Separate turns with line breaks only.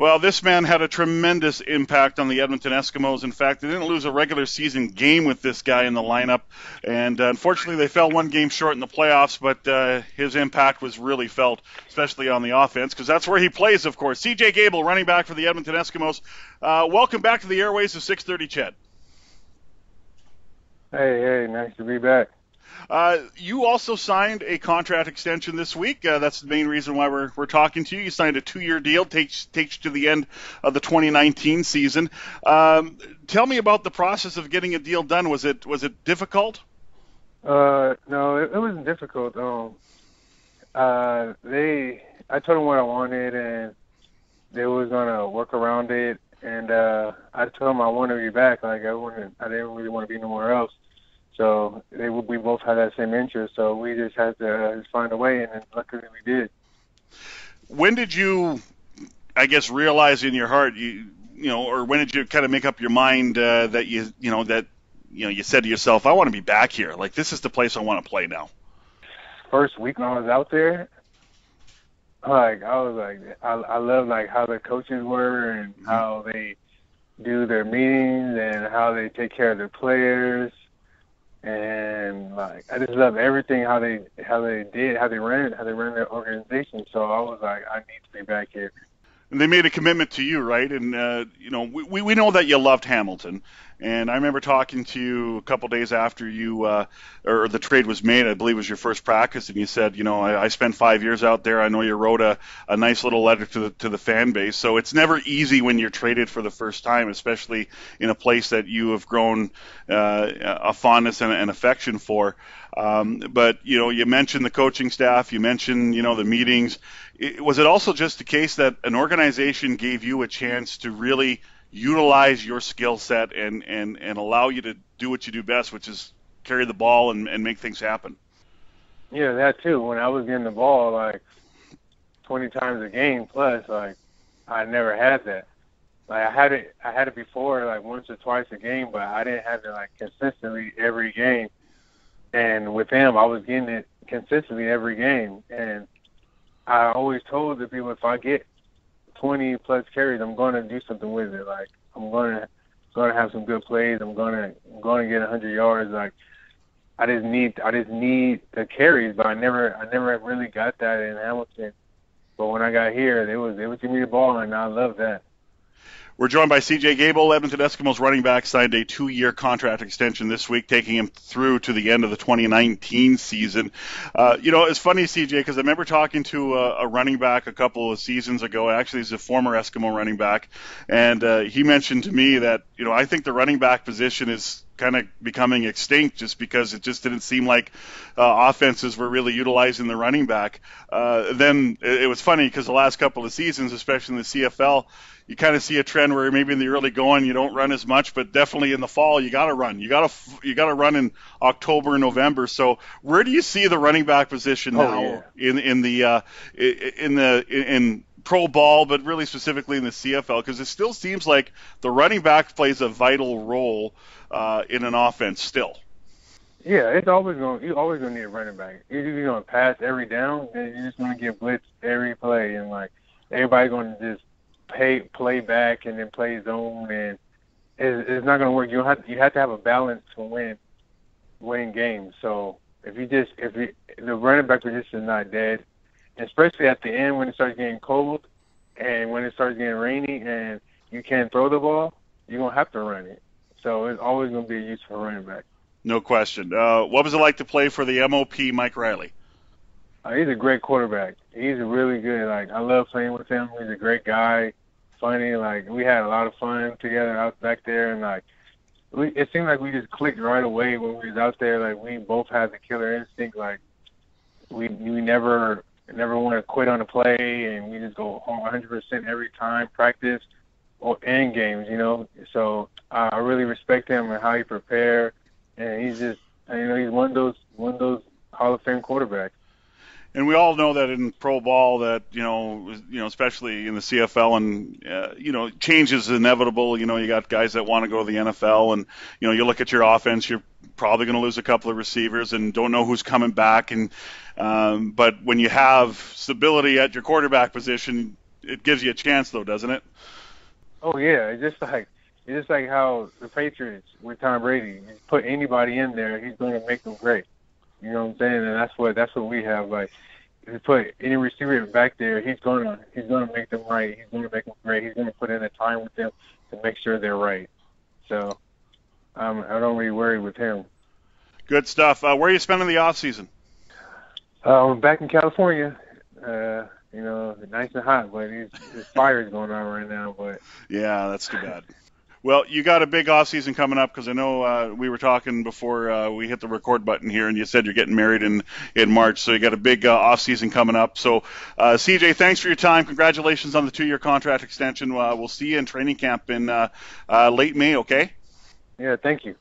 Well, this man had a tremendous impact on the Edmonton Eskimos. In fact, they didn't lose a regular season game with this guy in the lineup, and uh, unfortunately, they fell one game short in the playoffs. But uh, his impact was really felt, especially on the offense, because that's where he plays, of course. C.J. Gable, running back for the Edmonton Eskimos. Uh, welcome back to the airways of 6:30, CHED.
Hey, hey, nice to be back.
Uh, you also signed a contract extension this week. Uh, that's the main reason why we're, we're talking to you. You signed a two-year deal, takes takes you to the end of the 2019 season. Um, tell me about the process of getting a deal done. Was it was it difficult?
Uh, no, it, it wasn't difficult. Um, uh, they, I told them what I wanted, and they was gonna work around it. And uh, I told them I wanted to be back. Like I wanted, I didn't really want to be nowhere else. So they we both had that same interest. So we just had to uh, find a way, and luckily we did.
When did you, I guess, realize in your heart, you you know, or when did you kind of make up your mind uh, that you you know that you know you said to yourself, I want to be back here. Like this is the place I want to play now.
First week when I was out there, like I was like I I love like how the coaches were and mm-hmm. how they do their meetings and how they take care of their players and like I just love everything how they how they did how they ran how they ran their organization. So I was like, I need to be back here.
And they made a commitment to you, right? And uh, you know, we we know that you loved Hamilton, and I remember talking to you a couple days after you uh, or the trade was made. I believe it was your first practice, and you said, you know, I, I spent five years out there. I know you wrote a, a nice little letter to the to the fan base. So it's never easy when you're traded for the first time, especially in a place that you have grown uh, a fondness and an affection for. Um, but you know, you mentioned the coaching staff. You mentioned you know the meetings. It, was it also just the case that an organization gave you a chance to really utilize your skill set and, and, and allow you to do what you do best, which is carry the ball and, and make things happen.
Yeah, that too. When I was getting the ball like 20 times a game plus, like I never had that. Like I had it, I had it before, like once or twice a game, but I didn't have it like consistently every game. And with him, I was getting it consistently every game. And I always told the people if I get 20 plus carries, I'm going to do something with it. Like I'm going to going to have some good plays. I'm going to I'm going to get 100 yards. Like I just need I just need the carries, but I never I never really got that in Hamilton. But when I got here, they was they was giving me the ball, and I love that.
We're joined by CJ Gable. Edmonton Eskimos running back signed a two year contract extension this week, taking him through to the end of the 2019 season. Uh, you know, it's funny, CJ, because I remember talking to a, a, running back a couple of seasons ago. Actually, he's a former Eskimo running back. And uh, he mentioned to me that, you know, I think the running back position is kind of becoming extinct just because it just didn't seem like uh, offenses were really utilizing the running back. Uh, then it, it was funny because the last couple of seasons, especially in the CFL, you kind of see a trend where maybe in the early going you don't run as much, but definitely in the fall you got to run. You got to you got to run in October and November. So where do you see the running back position oh, now
yeah.
in in the uh, in the in pro ball, but really specifically in the CFL? Because it still seems like the running back plays a vital role uh, in an offense still.
Yeah, it's always going. You always gonna need a running back. You're gonna pass every down, and you're just gonna get blitz every play, and like everybody's gonna just pay play back and then play zone, and it's, it's not going to work. You have you have to have a balance to win win games. So if you just if you, the running back position is not dead, especially at the end when it starts getting cold and when it starts getting rainy and you can't throw the ball, you're gonna have to run it. So it's always gonna be a use for running back.
No question. Uh, what was it like to play for the MOP Mike Reilly?
Uh, he's a great quarterback. He's really good. Like I love playing with him. He's a great guy funny. Like we had a lot of fun together out back there, and like we, it seemed like we just clicked right away when we was out there. Like we both had the killer instinct. Like we we never never want to quit on a play, and we just go 100% every time practice or in games. You know, so I really respect him and how he prepare, and he's just you know he's one of those one of those Hall of Fame quarterbacks
and we all know that in pro ball that you know you know especially in the CFL and uh, you know change is inevitable you know you got guys that want to go to the NFL and you know you look at your offense you're probably going to lose a couple of receivers and don't know who's coming back and um, but when you have stability at your quarterback position it gives you a chance, though, doesn't it?
Oh yeah, it's just like it's just like how the Patriots with Tom Brady. You put anybody in there, he's going to make them great. You know what I'm saying? And that's what that's what we have. Like if you put any receiver back there, he's gonna he's gonna make them right. He's gonna make them great. He's gonna put in the time with them to make sure they're right. So um, I don't really worry with him.
Good stuff. Uh, where are you spending the off season?
Um, back in California. Uh, you know, nice and hot, but it's, it's fires going on right now. But
yeah, that's too bad. Well, you got a big off season coming up because I know uh, we were talking before uh, we hit the record button here, and you said you're getting married in in March, so you got a big uh, off season coming up. So, uh, CJ, thanks for your time. Congratulations on the two year contract extension. Uh, we'll see you in training camp in uh, late May. Okay.
Yeah, thank you.